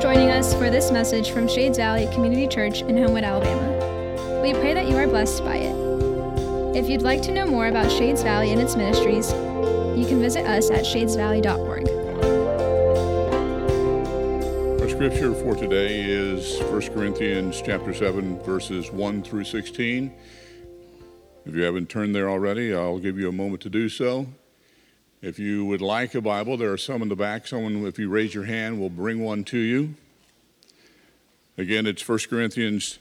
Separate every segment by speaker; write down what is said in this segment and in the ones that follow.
Speaker 1: Joining us for this message from Shades Valley Community Church in Homewood, Alabama. We pray that you are blessed by it. If you'd like to know more about Shades Valley and its ministries, you can visit us at shadesvalley.org.
Speaker 2: Our scripture for today is 1 Corinthians chapter 7 verses 1 through 16. If you haven't turned there already, I'll give you a moment to do so. If you would like a Bible, there are some in the back. Someone, if you raise your hand, will bring one to you. Again, it's 1 Corinthians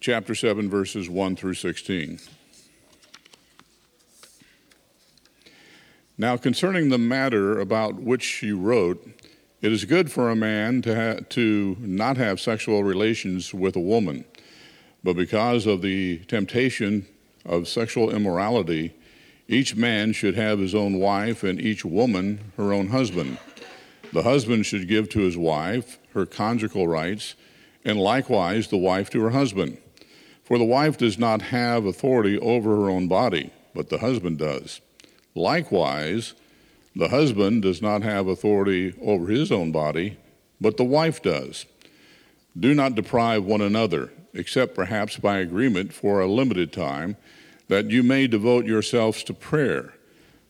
Speaker 2: chapter 7, verses 1 through 16. Now, concerning the matter about which you wrote, it is good for a man to, ha- to not have sexual relations with a woman, but because of the temptation of sexual immorality, each man should have his own wife, and each woman her own husband. The husband should give to his wife her conjugal rights, and likewise the wife to her husband. For the wife does not have authority over her own body, but the husband does. Likewise, the husband does not have authority over his own body, but the wife does. Do not deprive one another, except perhaps by agreement for a limited time that you may devote yourselves to prayer,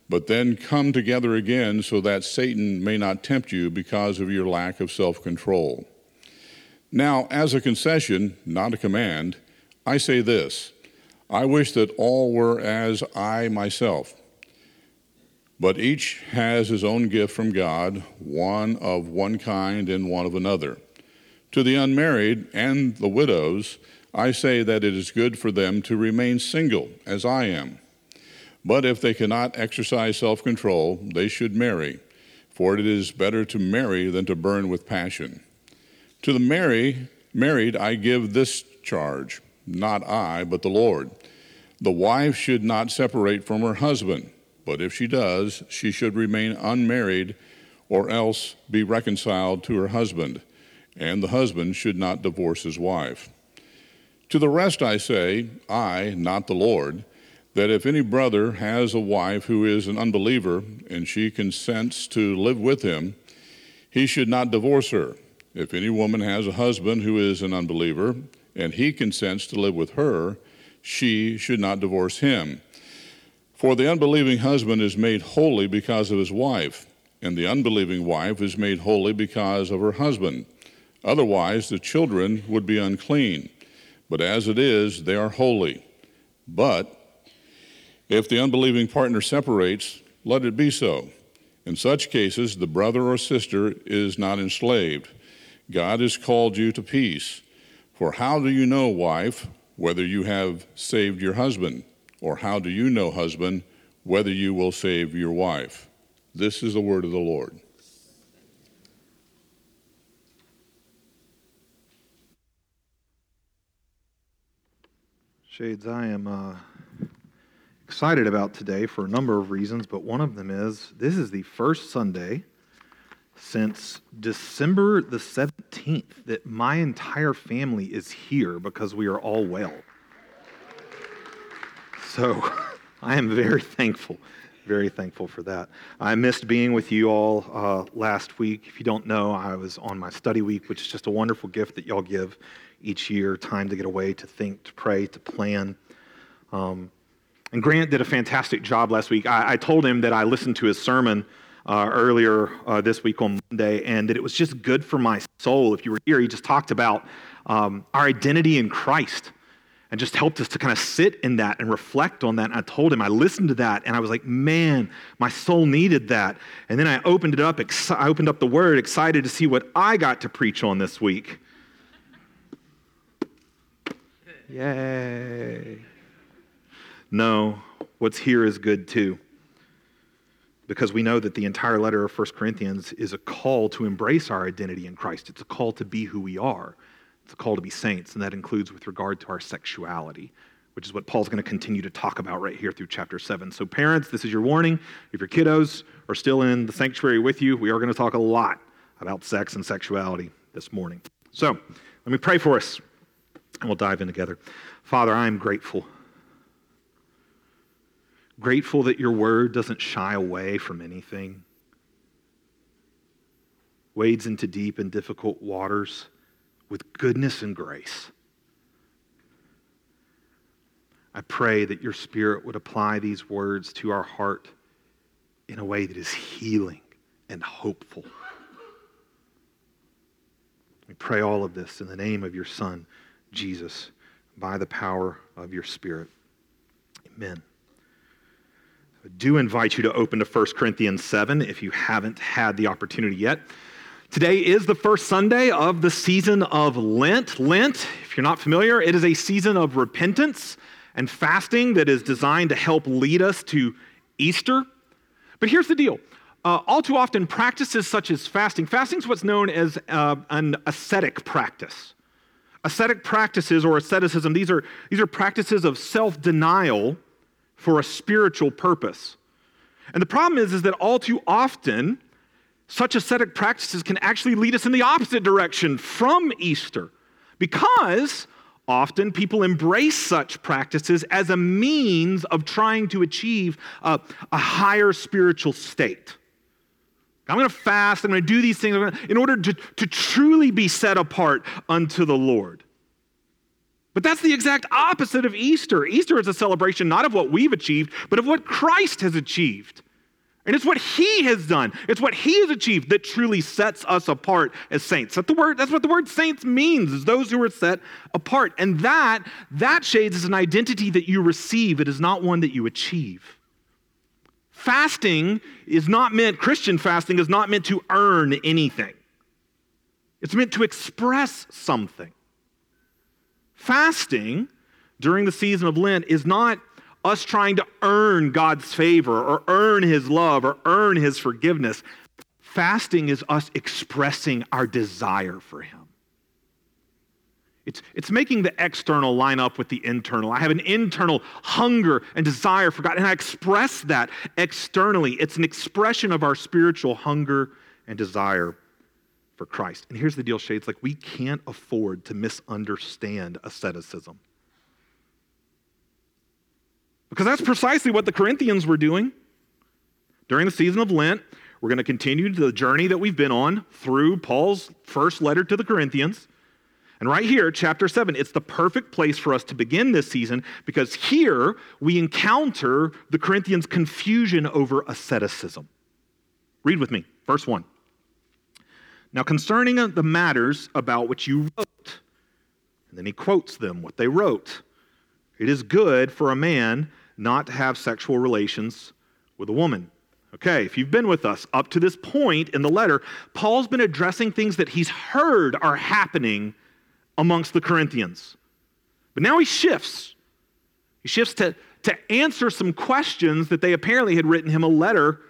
Speaker 2: but then come together again so that Satan may not tempt you because of your lack of self control. Now, as a concession, not a command, I say this I wish that all were as I myself. But each has his own gift from God, one of one kind and one of another. To the unmarried and the widows, I say that it is good for them to remain single, as I am. But if they cannot exercise self control, they should marry, for it is better to marry than to burn with passion. To the marry, married, I give this charge not I, but the Lord. The wife should not separate from her husband, but if she does, she should remain unmarried or else be reconciled to her husband, and the husband should not divorce his wife. To the rest I say, I, not the Lord, that if any brother has a wife who is an unbeliever and she consents to live with him, he should not divorce her. If any woman has a husband who is an unbeliever and he consents to live with her, she should not divorce him. For the unbelieving husband is made holy because of his wife, and the unbelieving wife is made holy because of her husband. Otherwise, the children would be unclean but as it is, they are holy. But if the unbelieving partner separates, let it be so. In such cases, the brother or sister is not enslaved. God has called you to peace. For how do you know, wife, whether you have saved your husband? Or how do you know, husband, whether you will save your wife? This is the word of the Lord.
Speaker 3: Shades, I am uh, excited about today for a number of reasons, but one of them is this is the first Sunday since December the 17th that my entire family is here because we are all well. So I am very thankful, very thankful for that. I missed being with you all uh, last week. If you don't know, I was on my study week, which is just a wonderful gift that y'all give each year, time to get away, to think, to pray, to plan. Um, and Grant did a fantastic job last week. I, I told him that I listened to his sermon uh, earlier uh, this week on Monday, and that it was just good for my soul. If you were here, he just talked about um, our identity in Christ and just helped us to kind of sit in that and reflect on that. And I told him, I listened to that, and I was like, man, my soul needed that. And then I opened it up, ex- I opened up the word, excited to see what I got to preach on this week. Yay. No, what's here is good too. Because we know that the entire letter of 1 Corinthians is a call to embrace our identity in Christ. It's a call to be who we are. It's a call to be saints, and that includes with regard to our sexuality, which is what Paul's going to continue to talk about right here through chapter 7. So, parents, this is your warning. If your kiddos are still in the sanctuary with you, we are going to talk a lot about sex and sexuality this morning. So, let me pray for us and we'll dive in together. Father, I am grateful. Grateful that your word doesn't shy away from anything. wades into deep and difficult waters with goodness and grace. I pray that your Spirit would apply these words to our heart in a way that is healing and hopeful. We pray all of this in the name of your Son, Jesus, by the power of your Spirit. Amen. I do invite you to open to 1 Corinthians 7 if you haven't had the opportunity yet. Today is the first Sunday of the season of Lent. Lent, if you're not familiar, it is a season of repentance and fasting that is designed to help lead us to Easter. But here's the deal uh, all too often, practices such as fasting, fasting is what's known as uh, an ascetic practice. Ascetic practices or asceticism, these are, these are practices of self denial for a spiritual purpose. And the problem is, is that all too often, such ascetic practices can actually lead us in the opposite direction from Easter because often people embrace such practices as a means of trying to achieve a, a higher spiritual state. I'm going to fast. I'm going to do these things in order to, to truly be set apart unto the Lord. But that's the exact opposite of Easter. Easter is a celebration not of what we've achieved, but of what Christ has achieved. And it's what he has done. It's what he has achieved that truly sets us apart as saints. That's, the word, that's what the word saints means, is those who are set apart. And that, that shades is an identity that you receive. It is not one that you achieve. Fasting is not meant, Christian fasting is not meant to earn anything. It's meant to express something. Fasting during the season of Lent is not us trying to earn God's favor or earn His love or earn His forgiveness. Fasting is us expressing our desire for Him. It's, it's making the external line up with the internal. I have an internal hunger and desire for God, and I express that externally. It's an expression of our spiritual hunger and desire for Christ. And here's the deal, Shades like, we can't afford to misunderstand asceticism. Because that's precisely what the Corinthians were doing. During the season of Lent, we're going to continue the journey that we've been on through Paul's first letter to the Corinthians. And right here, chapter 7, it's the perfect place for us to begin this season because here we encounter the Corinthians' confusion over asceticism. Read with me, verse 1. Now, concerning the matters about which you wrote, and then he quotes them, what they wrote. It is good for a man not to have sexual relations with a woman. Okay, if you've been with us up to this point in the letter, Paul's been addressing things that he's heard are happening amongst the Corinthians. But now he shifts. He shifts to, to answer some questions that they apparently had written him a letter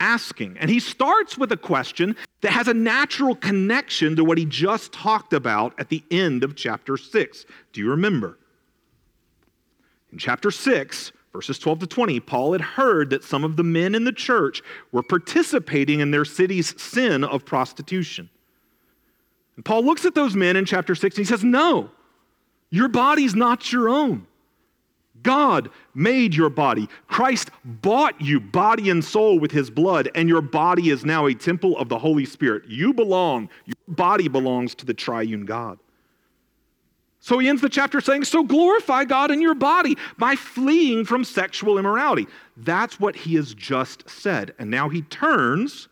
Speaker 3: asking. And he starts with a question that has a natural connection to what he just talked about at the end of chapter 6. Do you remember? In chapter 6, verses 12 to 20, Paul had heard that some of the men in the church were participating in their city's sin of prostitution. And Paul looks at those men in chapter 6 and he says, No, your body's not your own. God made your body. Christ bought you, body and soul, with his blood, and your body is now a temple of the Holy Spirit. You belong, your body belongs to the triune God. So he ends the chapter saying, So glorify God in your body by fleeing from sexual immorality. That's what he has just said. And now he turns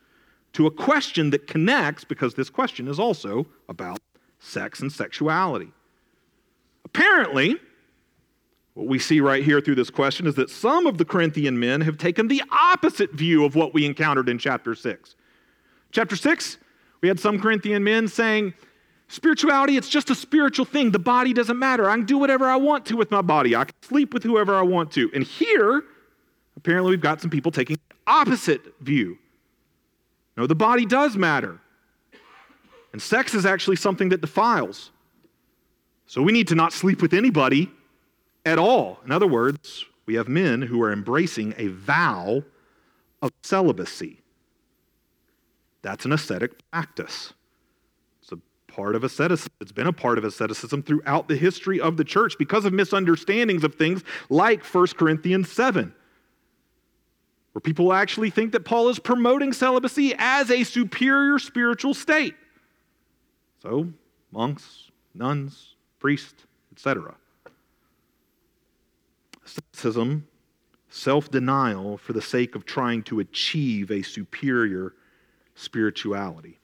Speaker 3: to a question that connects because this question is also about sex and sexuality. Apparently, what we see right here through this question is that some of the Corinthian men have taken the opposite view of what we encountered in chapter 6. Chapter 6, we had some Corinthian men saying, Spirituality, it's just a spiritual thing. The body doesn't matter. I can do whatever I want to with my body. I can sleep with whoever I want to. And here, apparently, we've got some people taking the opposite view. No, the body does matter. And sex is actually something that defiles. So we need to not sleep with anybody at all. In other words, we have men who are embracing a vow of celibacy. That's an ascetic practice. It's a part of asceticism. It's been a part of asceticism throughout the history of the church because of misunderstandings of things like 1 Corinthians 7. Where people actually think that Paul is promoting celibacy as a superior spiritual state. So, monks, nuns, priests, etc. Asceticism, self denial for the sake of trying to achieve a superior spirituality.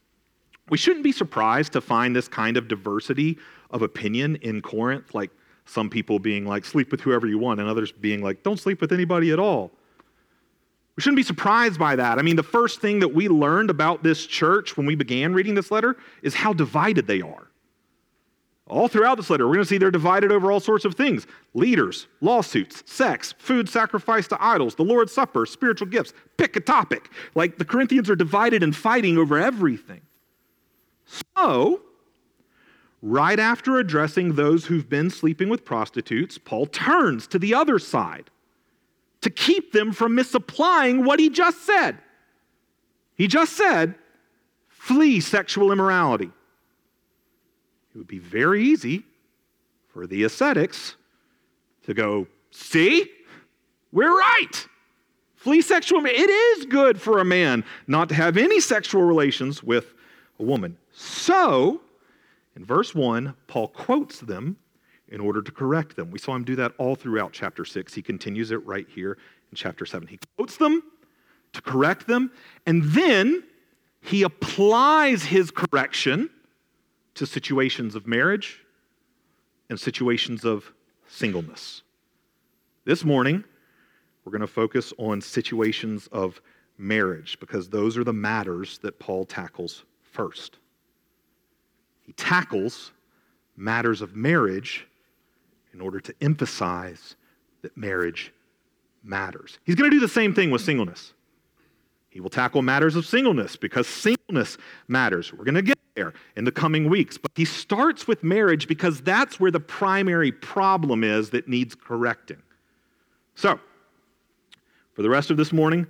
Speaker 3: We shouldn't be surprised to find this kind of diversity of opinion in Corinth, like some people being like, sleep with whoever you want, and others being like, don't sleep with anybody at all. We shouldn't be surprised by that. I mean, the first thing that we learned about this church when we began reading this letter is how divided they are. All throughout this letter, we're going to see they're divided over all sorts of things leaders, lawsuits, sex, food sacrificed to idols, the Lord's Supper, spiritual gifts. Pick a topic. Like the Corinthians are divided and fighting over everything. So, right after addressing those who've been sleeping with prostitutes, Paul turns to the other side to keep them from misapplying what he just said. He just said, flee sexual immorality. It would be very easy for the ascetics to go, see, we're right. Flee sexual. It is good for a man not to have any sexual relations with a woman. So, in verse 1, Paul quotes them in order to correct them. We saw him do that all throughout chapter 6. He continues it right here in chapter 7. He quotes them to correct them, and then he applies his correction to situations of marriage and situations of singleness. This morning, we're going to focus on situations of marriage because those are the matters that Paul tackles first. He tackles matters of marriage in order to emphasize that marriage matters. He's going to do the same thing with singleness. He will tackle matters of singleness because singleness matters. We're going to get there in the coming weeks. But he starts with marriage because that's where the primary problem is that needs correcting. So, for the rest of this morning,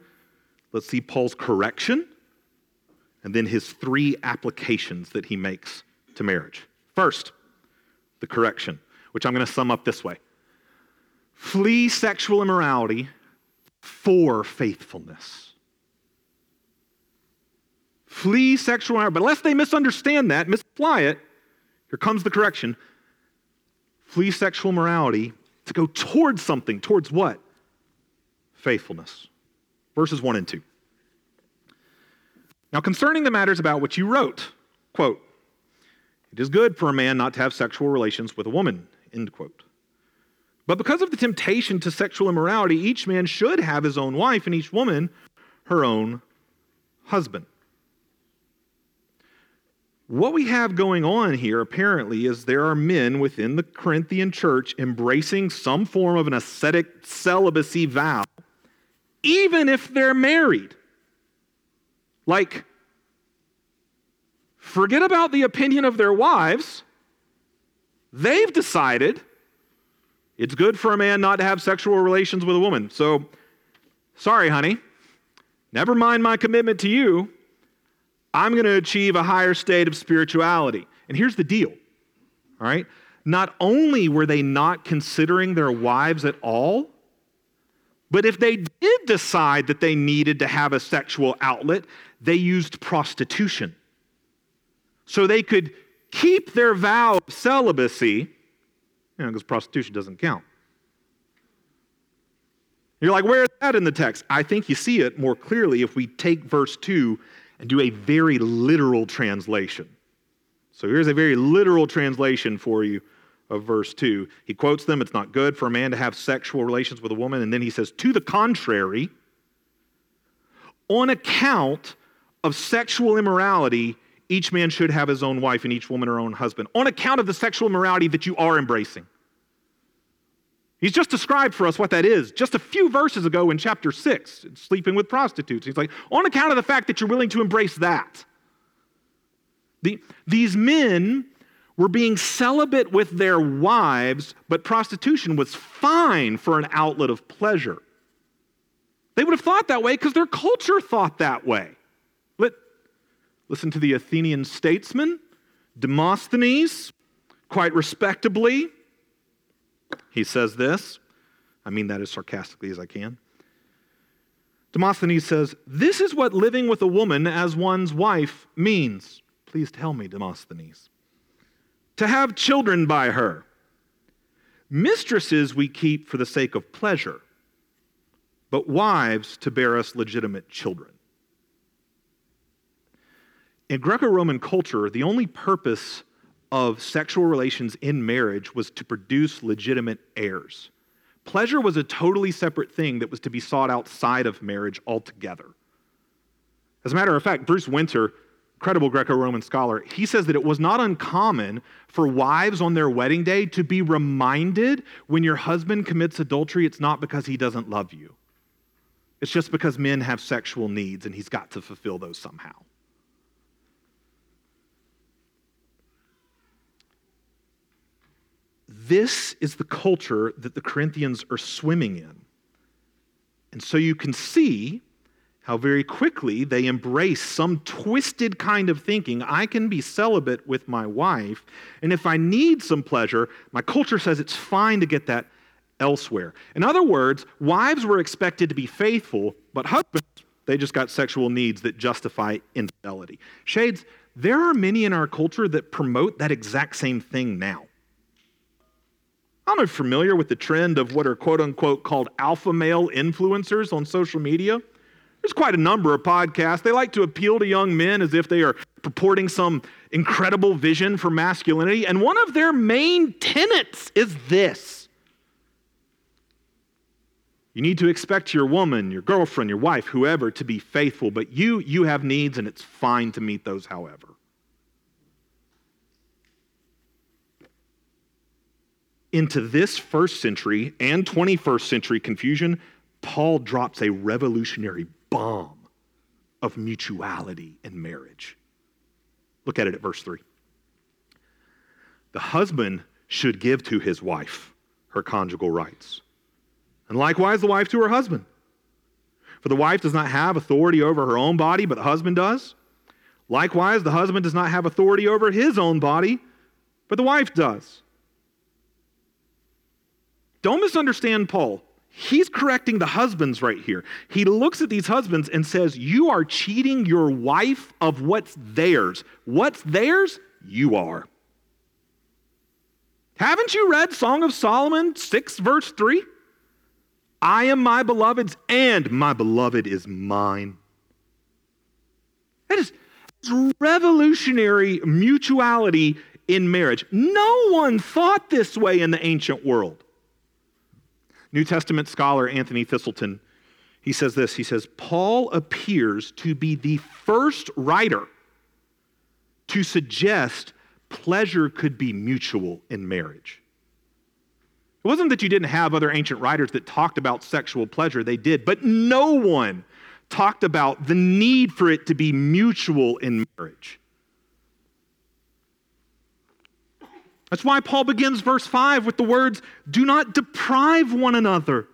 Speaker 3: let's see Paul's correction and then his three applications that he makes to marriage. First, the correction which I'm going to sum up this way flee sexual immorality for faithfulness. Flee sexual immorality. But unless they misunderstand that, misapply it, here comes the correction. Flee sexual morality to go towards something. Towards what? Faithfulness. Verses 1 and 2. Now, concerning the matters about which you wrote, quote, it is good for a man not to have sexual relations with a woman, End quote. But because of the temptation to sexual immorality, each man should have his own wife and each woman her own husband. What we have going on here, apparently, is there are men within the Corinthian church embracing some form of an ascetic celibacy vow, even if they're married. Like, forget about the opinion of their wives They've decided it's good for a man not to have sexual relations with a woman. So, sorry, honey. Never mind my commitment to you. I'm going to achieve a higher state of spirituality. And here's the deal, all right? Not only were they not considering their wives at all, but if they did decide that they needed to have a sexual outlet, they used prostitution. So they could keep their vow of celibacy, you know, because prostitution doesn't count. You're like, where is that in the text? I think you see it more clearly if we take verse 2 and do a very literal translation. So here's a very literal translation for you of verse 2. He quotes them, it's not good for a man to have sexual relations with a woman. And then he says, to the contrary, on account of sexual immorality, each man should have his own wife and each woman her own husband on account of the sexual morality that you are embracing. He's just described for us what that is just a few verses ago in chapter 6, sleeping with prostitutes. He's like, on account of the fact that you're willing to embrace that. The, these men were being celibate with their wives, but prostitution was fine for an outlet of pleasure. They would have thought that way because their culture thought that way. Listen to the Athenian statesman, Demosthenes, quite respectably. He says this. I mean that as sarcastically as I can. Demosthenes says, This is what living with a woman as one's wife means. Please tell me, Demosthenes. To have children by her. Mistresses we keep for the sake of pleasure, but wives to bear us legitimate children. In Greco Roman culture, the only purpose of sexual relations in marriage was to produce legitimate heirs. Pleasure was a totally separate thing that was to be sought outside of marriage altogether. As a matter of fact, Bruce Winter, credible Greco Roman scholar, he says that it was not uncommon for wives on their wedding day to be reminded when your husband commits adultery, it's not because he doesn't love you. It's just because men have sexual needs and he's got to fulfill those somehow. This is the culture that the Corinthians are swimming in. And so you can see how very quickly they embrace some twisted kind of thinking. I can be celibate with my wife, and if I need some pleasure, my culture says it's fine to get that elsewhere. In other words, wives were expected to be faithful, but husbands, they just got sexual needs that justify infidelity. Shades, there are many in our culture that promote that exact same thing now. Don't know if you're familiar with the trend of what are quote unquote called alpha male influencers on social media. There's quite a number of podcasts. They like to appeal to young men as if they are purporting some incredible vision for masculinity. And one of their main tenets is this you need to expect your woman, your girlfriend, your wife, whoever, to be faithful, but you, you have needs, and it's fine to meet those however. Into this first century and 21st century confusion, Paul drops a revolutionary bomb of mutuality in marriage. Look at it at verse 3. The husband should give to his wife her conjugal rights, and likewise the wife to her husband. For the wife does not have authority over her own body, but the husband does. Likewise, the husband does not have authority over his own body, but the wife does. Don't misunderstand Paul. He's correcting the husbands right here. He looks at these husbands and says, You are cheating your wife of what's theirs. What's theirs? You are. Haven't you read Song of Solomon 6, verse 3? I am my beloved's, and my beloved is mine. That is revolutionary mutuality in marriage. No one thought this way in the ancient world. New Testament scholar Anthony Thiselton, he says this. He says, Paul appears to be the first writer to suggest pleasure could be mutual in marriage. It wasn't that you didn't have other ancient writers that talked about sexual pleasure, they did, but no one talked about the need for it to be mutual in marriage. That's why Paul begins verse 5 with the words, Do not deprive one another.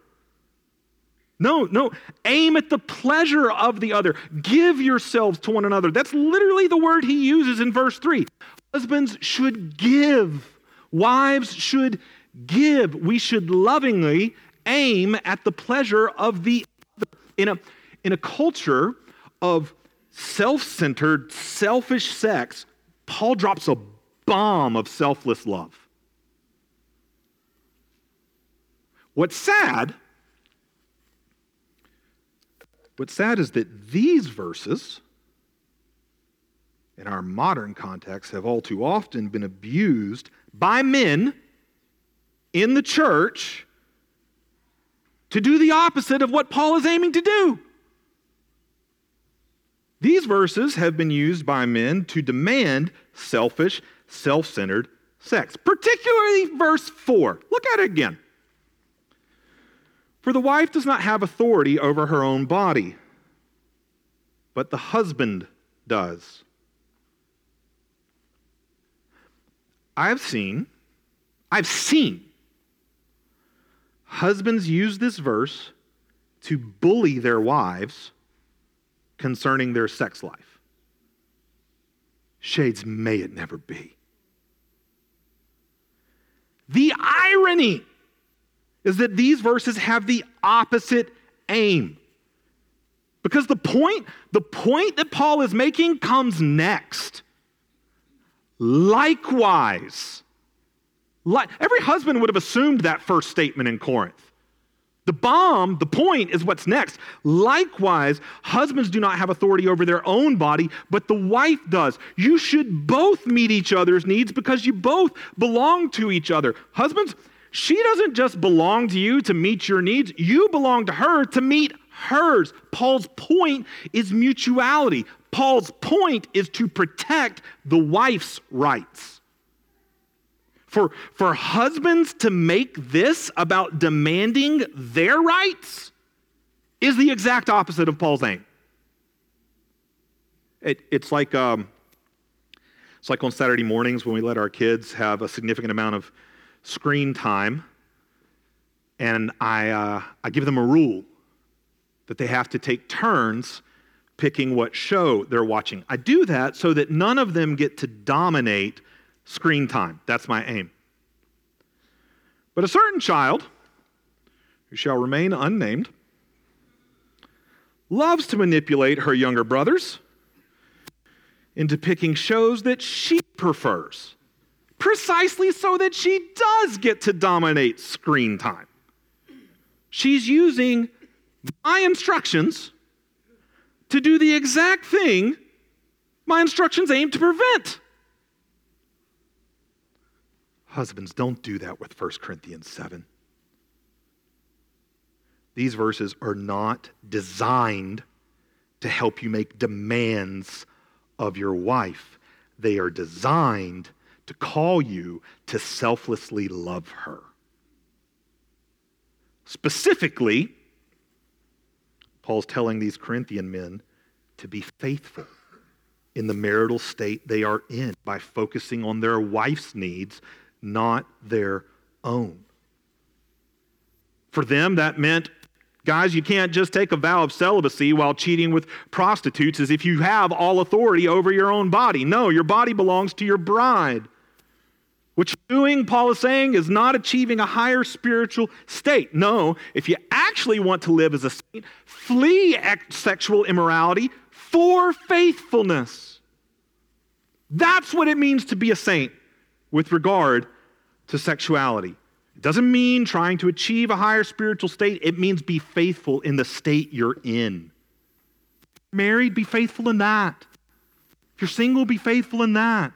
Speaker 3: No, no, aim at the pleasure of the other. Give yourselves to one another. That's literally the word he uses in verse 3. Husbands should give, wives should give. We should lovingly aim at the pleasure of the other. In a, in a culture of self centered, selfish sex, Paul drops a bomb of selfless love. What's sad, what's sad is that these verses, in our modern context, have all too often been abused by men in the church to do the opposite of what Paul is aiming to do. These verses have been used by men to demand selfish, self centered sex, particularly verse 4. Look at it again. For the wife does not have authority over her own body, but the husband does. I've seen, I've seen husbands use this verse to bully their wives concerning their sex life. Shades, may it never be. The irony is that these verses have the opposite aim. Because the point, the point that Paul is making comes next. Likewise, like, every husband would have assumed that first statement in Corinth. The bomb, the point is what's next. Likewise, husbands do not have authority over their own body, but the wife does. You should both meet each other's needs because you both belong to each other. Husbands, she doesn't just belong to you to meet your needs, you belong to her to meet hers. Paul's point is mutuality. Paul's point is to protect the wife's rights. For, for husbands to make this about demanding their rights is the exact opposite of Paul's aim. It, it's, like, um, it's like on Saturday mornings when we let our kids have a significant amount of screen time, and I, uh, I give them a rule that they have to take turns picking what show they're watching. I do that so that none of them get to dominate screen time. That's my aim. But a certain child, who shall remain unnamed, loves to manipulate her younger brothers into picking shows that she prefers, precisely so that she does get to dominate screen time. She's using my instructions to do the exact thing my instructions aim to prevent. Husbands, don't do that with 1 Corinthians 7. These verses are not designed to help you make demands of your wife. They are designed to call you to selflessly love her. Specifically, Paul's telling these Corinthian men to be faithful in the marital state they are in by focusing on their wife's needs, not their own. For them, that meant, guys, you can't just take a vow of celibacy while cheating with prostitutes as if you have all authority over your own body. No, your body belongs to your bride. What you're doing, Paul is saying, is not achieving a higher spiritual state. No, if you actually want to live as a saint, flee sexual immorality for faithfulness. That's what it means to be a saint with regard to sexuality. It doesn't mean trying to achieve a higher spiritual state, it means be faithful in the state you're in. Married, be faithful in that. If you're single, be faithful in that.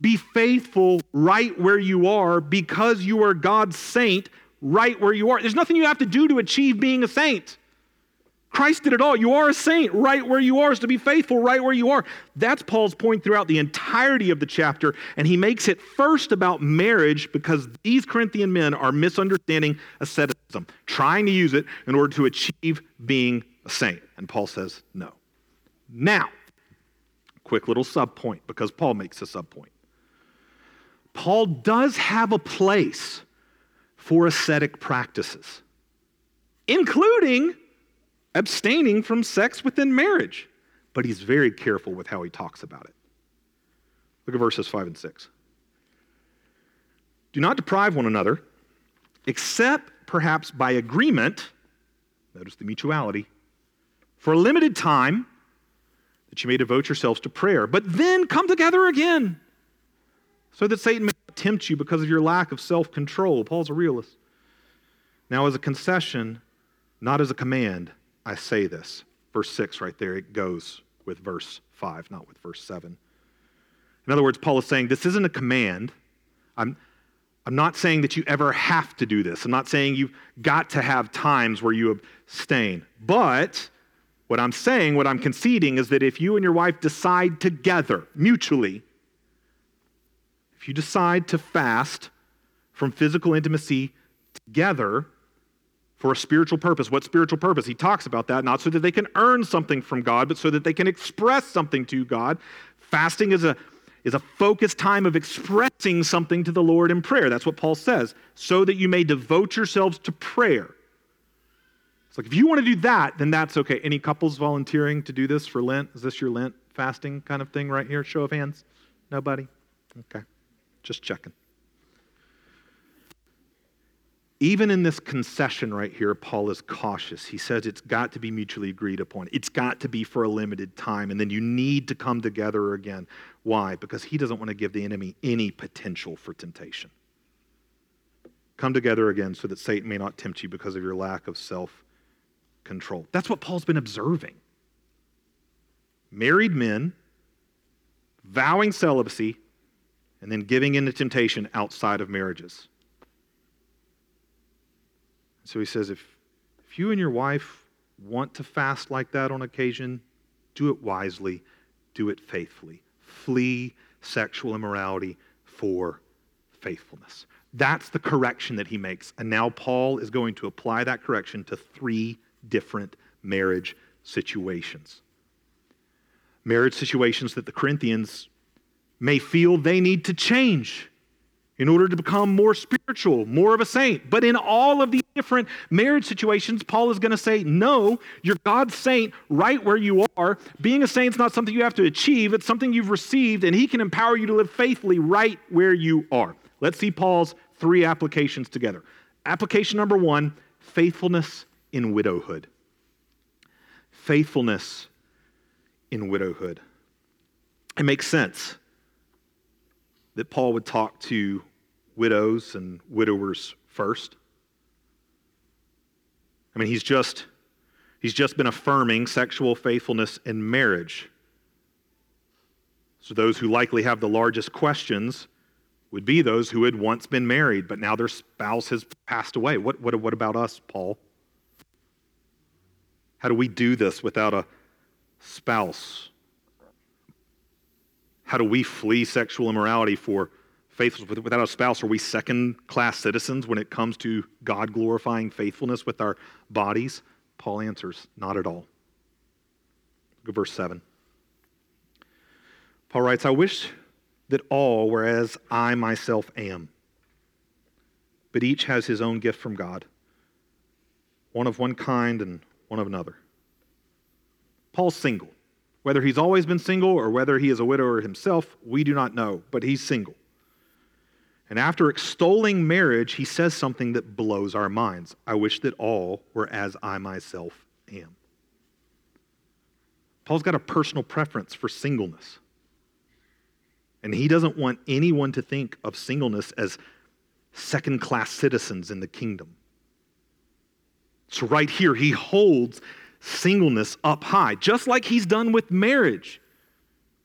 Speaker 3: Be faithful right where you are because you are God's saint right where you are. There's nothing you have to do to achieve being a saint. Christ did it all. You are a saint right where you are, is to be faithful right where you are. That's Paul's point throughout the entirety of the chapter, and he makes it first about marriage because these Corinthian men are misunderstanding asceticism, trying to use it in order to achieve being a saint. And Paul says no. Now, quick little sub point because Paul makes a sub point. Paul does have a place for ascetic practices, including abstaining from sex within marriage. But he's very careful with how he talks about it. Look at verses 5 and 6. Do not deprive one another, except perhaps by agreement, notice the mutuality, for a limited time, that you may devote yourselves to prayer, but then come together again so that Satan may not tempt you because of your lack of self control. Paul's a realist. Now, as a concession, not as a command, I say this. Verse 6 right there, it goes with verse 5, not with verse 7. In other words, Paul is saying this isn't a command. I'm, I'm not saying that you ever have to do this. I'm not saying you've got to have times where you abstain. But what I'm saying, what I'm conceding, is that if you and your wife decide together, mutually, if you decide to fast from physical intimacy together for a spiritual purpose, what spiritual purpose? He talks about that, not so that they can earn something from God, but so that they can express something to God. Fasting is a is a focused time of expressing something to the Lord in prayer. That's what Paul says, so that you may devote yourselves to prayer. It's like if you want to do that, then that's okay. Any couples volunteering to do this for Lent? Is this your Lent fasting kind of thing right here? Show of hands? Nobody? Okay. Just checking. Even in this concession right here, Paul is cautious. He says it's got to be mutually agreed upon. It's got to be for a limited time, and then you need to come together again. Why? Because he doesn't want to give the enemy any potential for temptation. Come together again so that Satan may not tempt you because of your lack of self control. That's what Paul's been observing. Married men vowing celibacy and then giving in to temptation outside of marriages. So he says, if, if you and your wife want to fast like that on occasion, do it wisely, do it faithfully. Flee sexual immorality for faithfulness. That's the correction that he makes. And now Paul is going to apply that correction to three different marriage situations. Marriage situations that the Corinthians may feel they need to change in order to become more spiritual, more of a saint. But in all of these different marriage situations, Paul is going to say, no, you're God's saint right where you are. Being a saint is not something you have to achieve, it's something you've received, and he can empower you to live faithfully right where you are. Let's see Paul's three applications together. Application number one faithfulness in widowhood. Faithfulness in widowhood. It makes sense that Paul would talk to widows and widowers first. I mean, he's just he's just been affirming sexual faithfulness in marriage. So those who likely have the largest questions would be those who had once been married, but now their spouse has passed away. What, what, what about us, Paul? How do we do this without a spouse? How do we flee sexual immorality for faithfulness without a spouse? Are we second class citizens when it comes to God glorifying faithfulness with our bodies? Paul answers, not at all. Look at verse 7. Paul writes, I wish that all were as I myself am, but each has his own gift from God, one of one kind and one of another. Paul's single. Whether he's always been single or whether he is a widower himself, we do not know, but he's single. And after extolling marriage, he says something that blows our minds. I wish that all were as I myself am. Paul's got a personal preference for singleness. And he doesn't want anyone to think of singleness as second class citizens in the kingdom. So, right here, he holds singleness up high, just like he's done with marriage.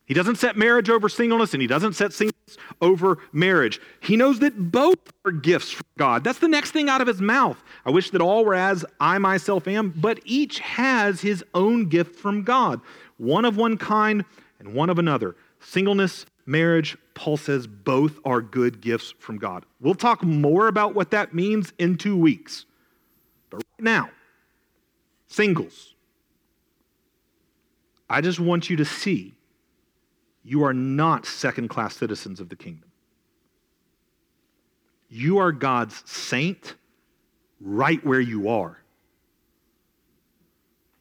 Speaker 3: He doesn't set marriage over singleness and he doesn't set singleness over marriage. He knows that both are gifts from God. That's the next thing out of his mouth. I wish that all were as I myself am, but each has his own gift from God, one of one kind and one of another. Singleness, marriage, Paul says both are good gifts from God. We'll talk more about what that means in two weeks. But right now, singles, I just want you to see you are not second class citizens of the kingdom. You are God's saint right where you are.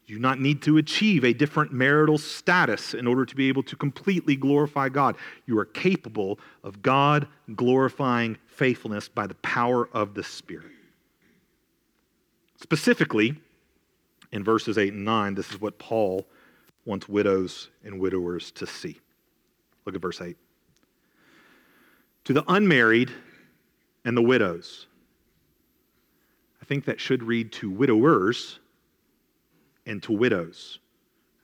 Speaker 3: You do not need to achieve a different marital status in order to be able to completely glorify God. You are capable of God glorifying faithfulness by the power of the Spirit. Specifically, in verses 8 and 9, this is what Paul wants widows and widowers to see. Look at verse 8. To the unmarried and the widows. I think that should read to widowers and to widows.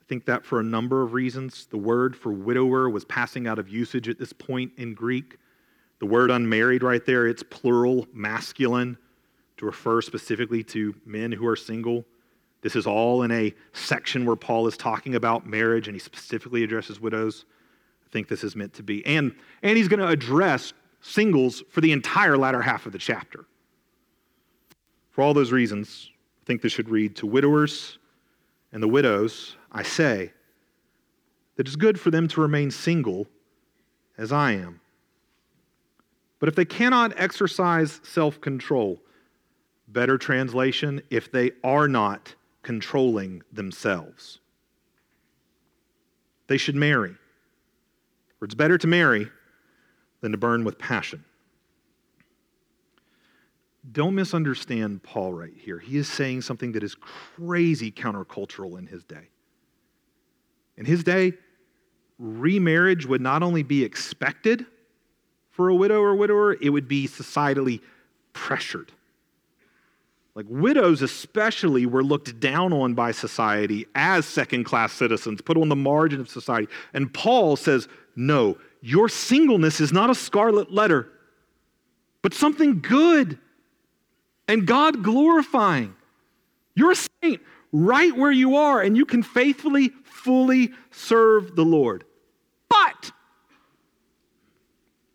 Speaker 3: I think that for a number of reasons. The word for widower was passing out of usage at this point in Greek. The word unmarried right there, it's plural, masculine, to refer specifically to men who are single. This is all in a section where Paul is talking about marriage and he specifically addresses widows think this is meant to be. And, and he's going to address singles for the entire latter half of the chapter. For all those reasons, I think this should read to widowers and the widows, I say that it's good for them to remain single as I am. But if they cannot exercise self control, better translation, if they are not controlling themselves, they should marry for it's better to marry than to burn with passion. don't misunderstand Paul right here. He is saying something that is crazy countercultural in his day. In his day, remarriage would not only be expected for a widow or widower, it would be societally pressured. Like widows, especially, were looked down on by society as second class citizens, put on the margin of society. And Paul says, No, your singleness is not a scarlet letter, but something good and God glorifying. You're a saint right where you are, and you can faithfully, fully serve the Lord. But,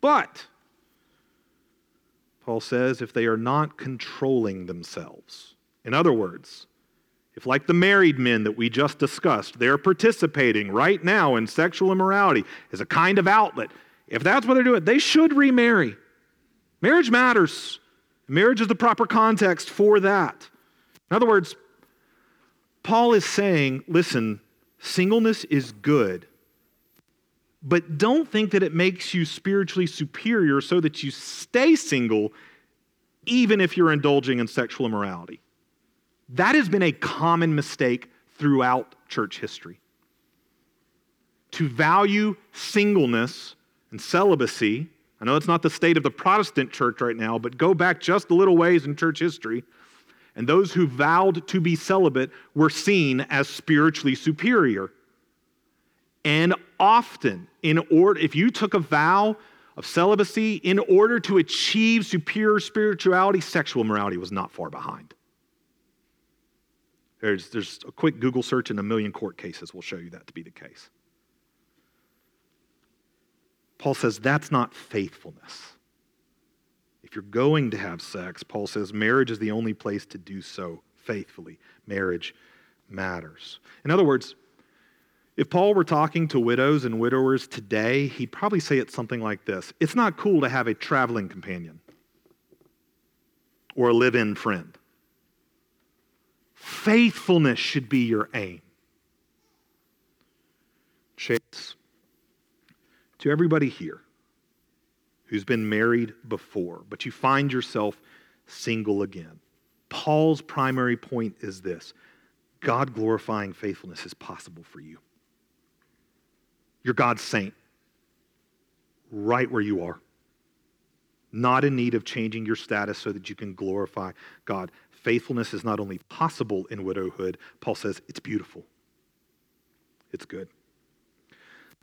Speaker 3: but, Paul says, if they are not controlling themselves, in other words, if, like the married men that we just discussed, they're participating right now in sexual immorality as a kind of outlet, if that's what they're doing, they should remarry. Marriage matters. Marriage is the proper context for that. In other words, Paul is saying, listen, singleness is good, but don't think that it makes you spiritually superior so that you stay single even if you're indulging in sexual immorality. That has been a common mistake throughout church history. To value singleness and celibacy I know it's not the state of the Protestant church right now, but go back just a little ways in church history, and those who vowed to be celibate were seen as spiritually superior. And often, in order, if you took a vow of celibacy in order to achieve superior spirituality, sexual morality was not far behind. There's, there's a quick Google search and a million court cases will show you that to be the case. Paul says that's not faithfulness. If you're going to have sex, Paul says marriage is the only place to do so faithfully. Marriage matters. In other words, if Paul were talking to widows and widowers today, he'd probably say it something like this It's not cool to have a traveling companion or a live in friend. Faithfulness should be your aim. Chase, to everybody here who's been married before, but you find yourself single again. Paul's primary point is this God glorifying faithfulness is possible for you. You're God's saint, right where you are, not in need of changing your status so that you can glorify God. Faithfulness is not only possible in widowhood, Paul says it's beautiful, it's good.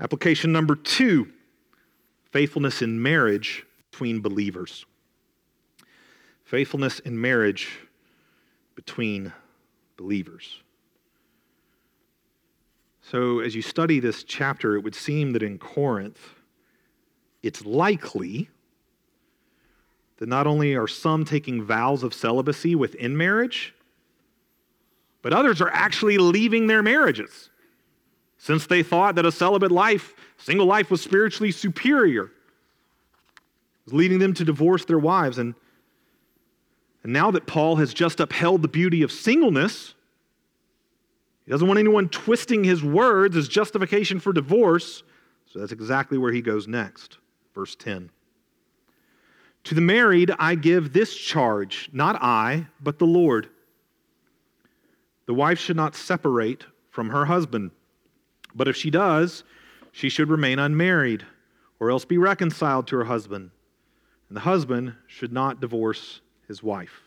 Speaker 3: Application number two faithfulness in marriage between believers. Faithfulness in marriage between believers. So, as you study this chapter, it would seem that in Corinth, it's likely that not only are some taking vows of celibacy within marriage, but others are actually leaving their marriages since they thought that a celibate life, single life, was spiritually superior. Leading them to divorce their wives. And, and now that Paul has just upheld the beauty of singleness, he doesn't want anyone twisting his words as justification for divorce. So that's exactly where he goes next. Verse 10. To the married, I give this charge, not I, but the Lord. The wife should not separate from her husband. But if she does, she should remain unmarried, or else be reconciled to her husband. And the husband should not divorce his wife.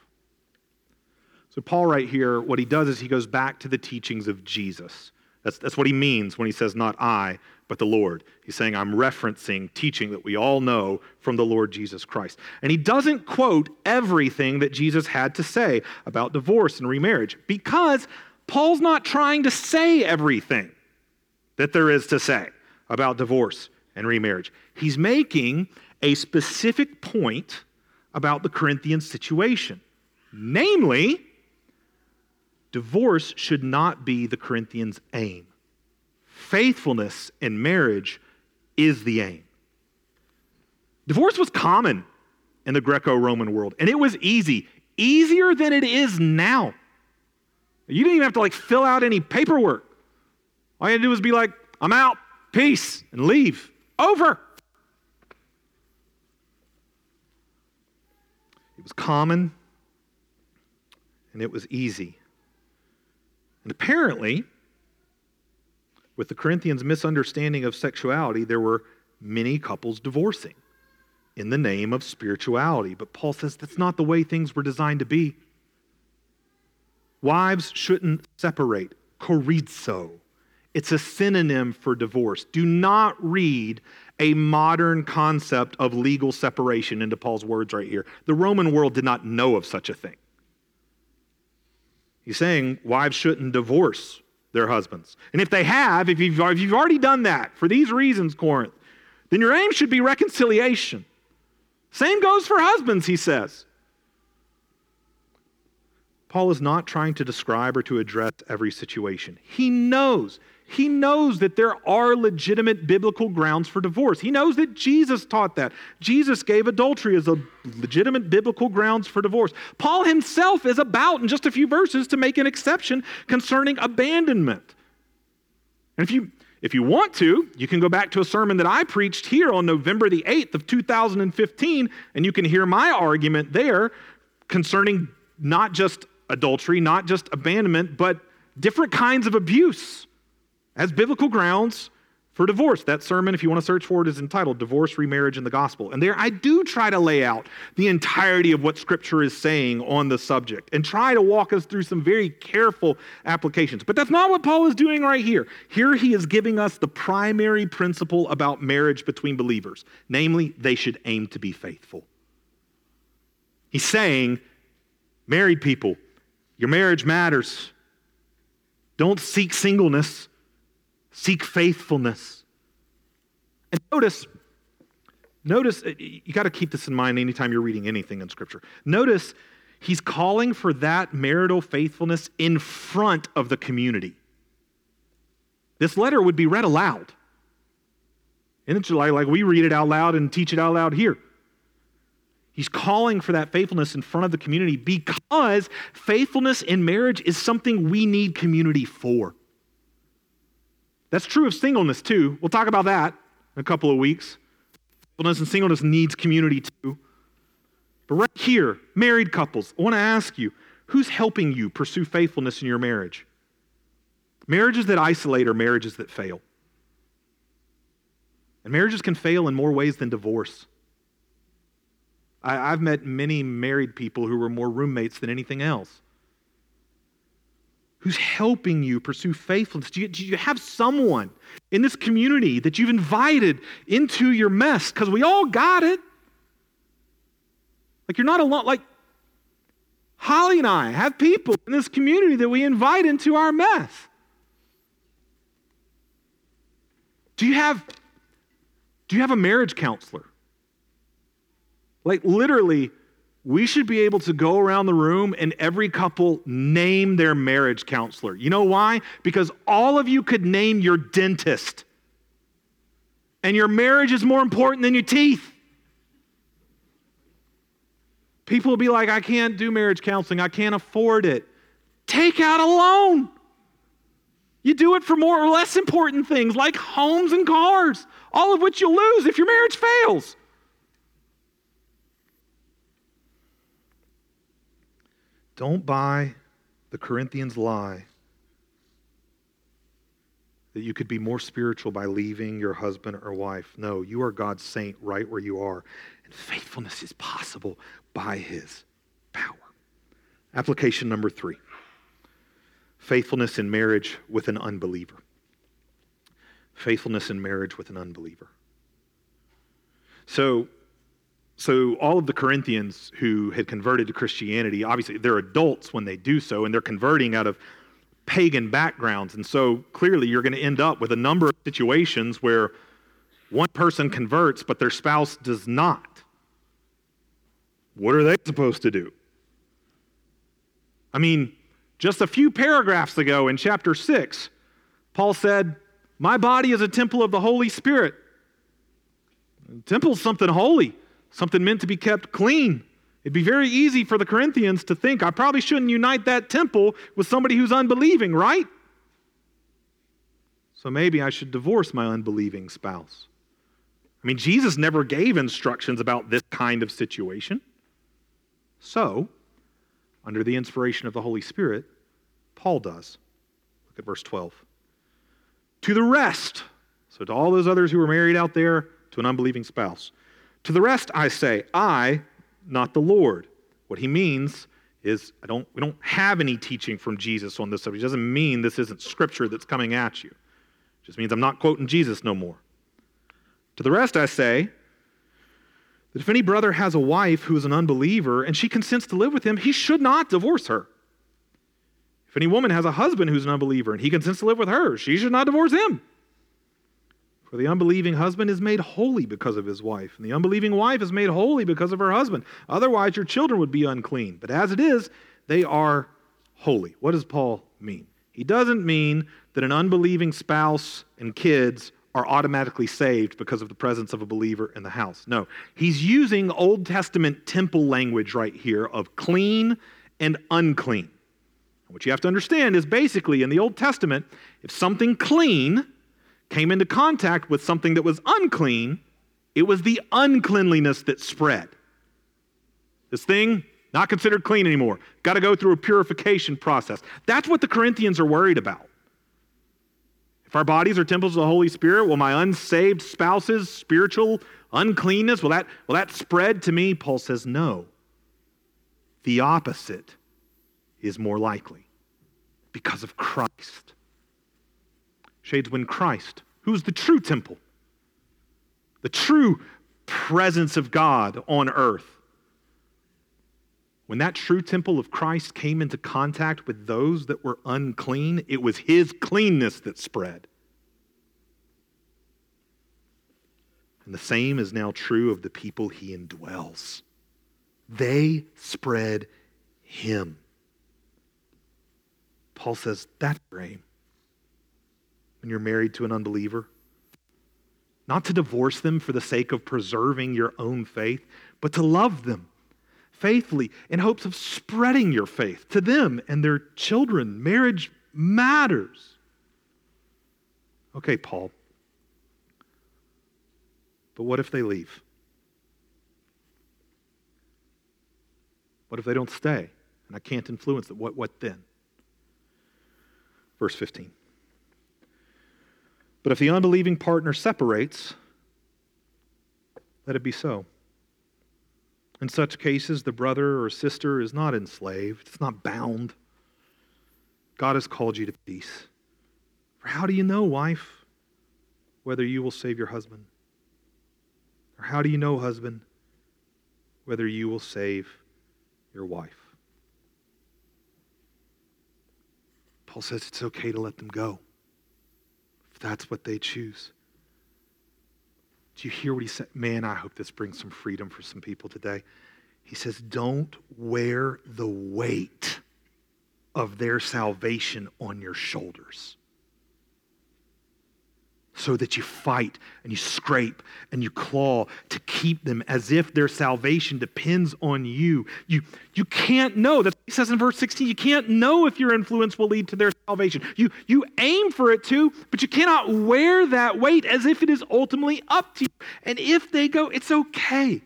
Speaker 3: So, Paul, right here, what he does is he goes back to the teachings of Jesus. That's, that's what he means when he says, not I, but the Lord. He's saying, I'm referencing teaching that we all know from the Lord Jesus Christ. And he doesn't quote everything that Jesus had to say about divorce and remarriage because Paul's not trying to say everything that there is to say about divorce and remarriage. He's making a specific point about the Corinthian situation. Namely, divorce should not be the Corinthians' aim. Faithfulness in marriage is the aim. Divorce was common in the Greco Roman world, and it was easy, easier than it is now. You didn't even have to like fill out any paperwork. All you had to do was be like, I'm out, peace, and leave. Over. It was common and it was easy. And apparently, with the Corinthians' misunderstanding of sexuality, there were many couples divorcing in the name of spirituality. But Paul says that's not the way things were designed to be. Wives shouldn't separate. Chorizo. It's a synonym for divorce. Do not read a modern concept of legal separation into Paul's words right here. The Roman world did not know of such a thing. He's saying wives shouldn't divorce their husbands. And if they have, if you've, if you've already done that for these reasons, Corinth, then your aim should be reconciliation. Same goes for husbands, he says. Paul is not trying to describe or to address every situation. He knows he knows that there are legitimate biblical grounds for divorce. He knows that Jesus taught that. Jesus gave adultery as a legitimate biblical grounds for divorce. Paul himself is about, in just a few verses, to make an exception concerning abandonment. And if you if you want to, you can go back to a sermon that I preached here on November the 8th of 2015, and you can hear my argument there concerning not just adultery, not just abandonment, but different kinds of abuse as biblical grounds for divorce. That sermon, if you want to search for it, is entitled Divorce, Remarriage, and the Gospel. And there I do try to lay out the entirety of what Scripture is saying on the subject and try to walk us through some very careful applications. But that's not what Paul is doing right here. Here he is giving us the primary principle about marriage between believers namely, they should aim to be faithful. He's saying, married people, your marriage matters. Don't seek singleness. Seek faithfulness. And notice, notice, uh, you got to keep this in mind anytime you're reading anything in Scripture. Notice he's calling for that marital faithfulness in front of the community. This letter would be read aloud. It's like, like we read it out loud and teach it out loud here. He's calling for that faithfulness in front of the community because faithfulness in marriage is something we need community for. That's true of singleness too. We'll talk about that in a couple of weeks. Singleness and singleness needs community too. But right here, married couples, I want to ask you who's helping you pursue faithfulness in your marriage? Marriages that isolate are marriages that fail. And marriages can fail in more ways than divorce. I, have met many married people who were more roommates than anything else who's helping you pursue faithfulness? Do you, do you have someone in this community that you've invited into your mess? Because we all got it. Like you're not alone. Like Holly and I have people in this community that we invite into our mess. Do you have do you have a marriage counselor? Like literally we should be able to go around the room and every couple name their marriage counselor. You know why? Because all of you could name your dentist. And your marriage is more important than your teeth. People will be like, I can't do marriage counseling, I can't afford it. Take out a loan. You do it for more or less important things like homes and cars, all of which you'll lose if your marriage fails. Don't buy the Corinthians' lie that you could be more spiritual by leaving your husband or wife. No, you are God's saint right where you are. And faithfulness is possible by his power. Application number three faithfulness in marriage with an unbeliever. Faithfulness in marriage with an unbeliever. So, so, all of the Corinthians who had converted to Christianity, obviously, they're adults when they do so, and they're converting out of pagan backgrounds. And so, clearly, you're going to end up with a number of situations where one person converts, but their spouse does not. What are they supposed to do? I mean, just a few paragraphs ago in chapter 6, Paul said, My body is a temple of the Holy Spirit. temple is something holy something meant to be kept clean. It'd be very easy for the Corinthians to think, I probably shouldn't unite that temple with somebody who's unbelieving, right? So maybe I should divorce my unbelieving spouse. I mean, Jesus never gave instructions about this kind of situation. So, under the inspiration of the Holy Spirit, Paul does. Look at verse 12. To the rest, so to all those others who were married out there to an unbelieving spouse, to the rest I say, I, not the Lord. What he means is I don't, we don't have any teaching from Jesus on this subject. It doesn't mean this isn't scripture that's coming at you. It just means I'm not quoting Jesus no more. To the rest I say that if any brother has a wife who is an unbeliever and she consents to live with him, he should not divorce her. If any woman has a husband who's an unbeliever and he consents to live with her, she should not divorce him. For the unbelieving husband is made holy because of his wife, and the unbelieving wife is made holy because of her husband. Otherwise, your children would be unclean. But as it is, they are holy. What does Paul mean? He doesn't mean that an unbelieving spouse and kids are automatically saved because of the presence of a believer in the house. No, he's using Old Testament temple language right here of clean and unclean. What you have to understand is basically in the Old Testament, if something clean came into contact with something that was unclean, it was the uncleanliness that spread. This thing, not considered clean anymore, got to go through a purification process. That's what the Corinthians are worried about. If our bodies are temples of the Holy Spirit, will my unsaved spouse's spiritual uncleanness, will that, will that spread to me? Paul says, no. The opposite is more likely because of Christ. Shades, when Christ, who's the true temple, the true presence of God on earth, when that true temple of Christ came into contact with those that were unclean, it was his cleanness that spread. And the same is now true of the people he indwells. They spread him. Paul says that's great when you're married to an unbeliever. Not to divorce them for the sake of preserving your own faith, but to love them faithfully in hopes of spreading your faith to them and their children. Marriage matters. Okay, Paul. But what if they leave? What if they don't stay? And I can't influence it. What, what then? Verse 15. But if the unbelieving partner separates, let it be so. In such cases, the brother or sister is not enslaved, it's not bound. God has called you to peace. For how do you know, wife, whether you will save your husband? Or how do you know, husband, whether you will save your wife? Paul says it's okay to let them go if that's what they choose. Do you hear what he said? Man, I hope this brings some freedom for some people today. He says, Don't wear the weight of their salvation on your shoulders so that you fight and you scrape and you claw to keep them as if their salvation depends on you. You, you can't know. That he says in verse 16. You can't know if your influence will lead to their salvation. You, you aim for it to, but you cannot wear that weight as if it is ultimately up to you. And if they go, it's okay.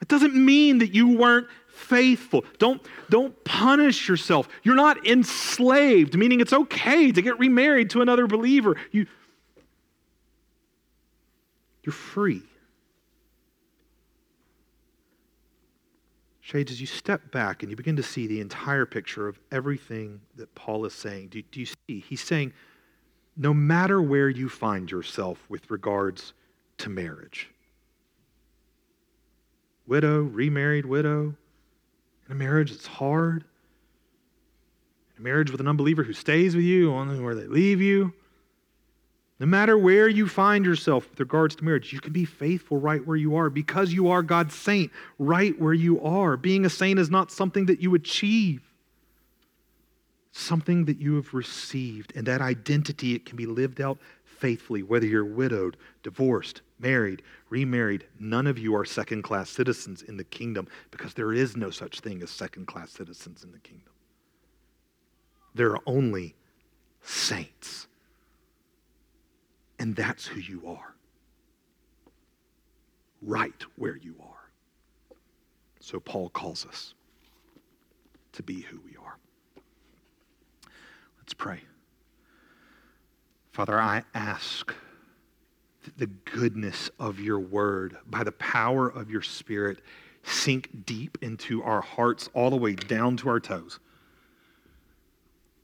Speaker 3: It doesn't mean that you weren't faithful. Don't, don't punish yourself. You're not enslaved, meaning it's okay to get remarried to another believer. You, you're free. Shades, as you step back and you begin to see the entire picture of everything that Paul is saying, do, do you see? He's saying, no matter where you find yourself with regards to marriage, widow, remarried widow, in a marriage that's hard, in a marriage with an unbeliever who stays with you, only where they leave you. No matter where you find yourself with regards to marriage, you can be faithful right where you are because you are God's saint right where you are. Being a saint is not something that you achieve, something that you have received. And that identity, it can be lived out faithfully, whether you're widowed, divorced, married, remarried. None of you are second class citizens in the kingdom because there is no such thing as second class citizens in the kingdom. There are only saints. And that's who you are. Right where you are. So Paul calls us to be who we are. Let's pray. Father, I ask the goodness of your word, by the power of your spirit, sink deep into our hearts, all the way down to our toes.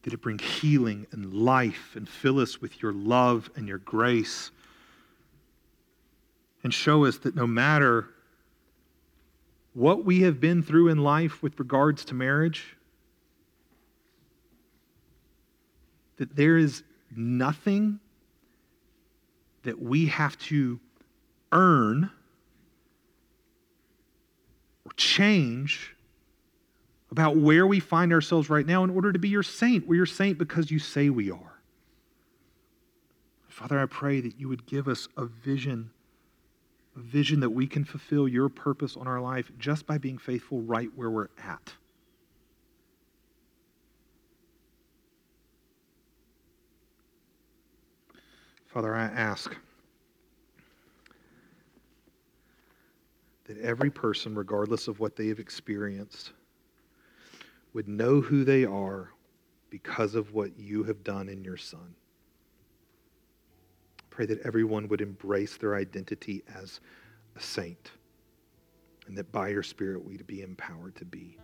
Speaker 3: Did it bring healing and life and fill us with your love and your grace? And show us that no matter what we have been through in life with regards to marriage, that there is nothing that we have to earn or change about where we find ourselves right now in order to be your saint. We're your saint because you say we are. Father, I pray that you would give us a vision, a vision that we can fulfill your purpose on our life just by being faithful right where we're at. Father, I ask that every person, regardless of what they have experienced, would know who they are because of what you have done in your Son. Pray that everyone would embrace their identity as a saint and that by your Spirit we'd be empowered to be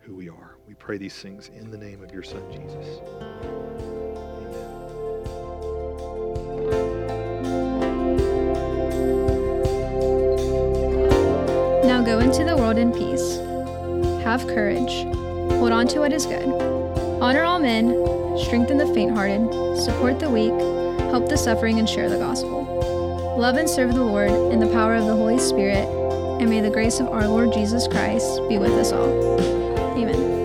Speaker 3: who we are. We pray these things in the name of your Son, Jesus.
Speaker 1: Into the world in peace. Have courage. Hold on to what is good. Honor all men. Strengthen the faint hearted. Support the weak. Help the suffering and share the gospel. Love and serve the Lord in the power of the Holy Spirit. And may the grace of our Lord Jesus Christ be with us all. Amen.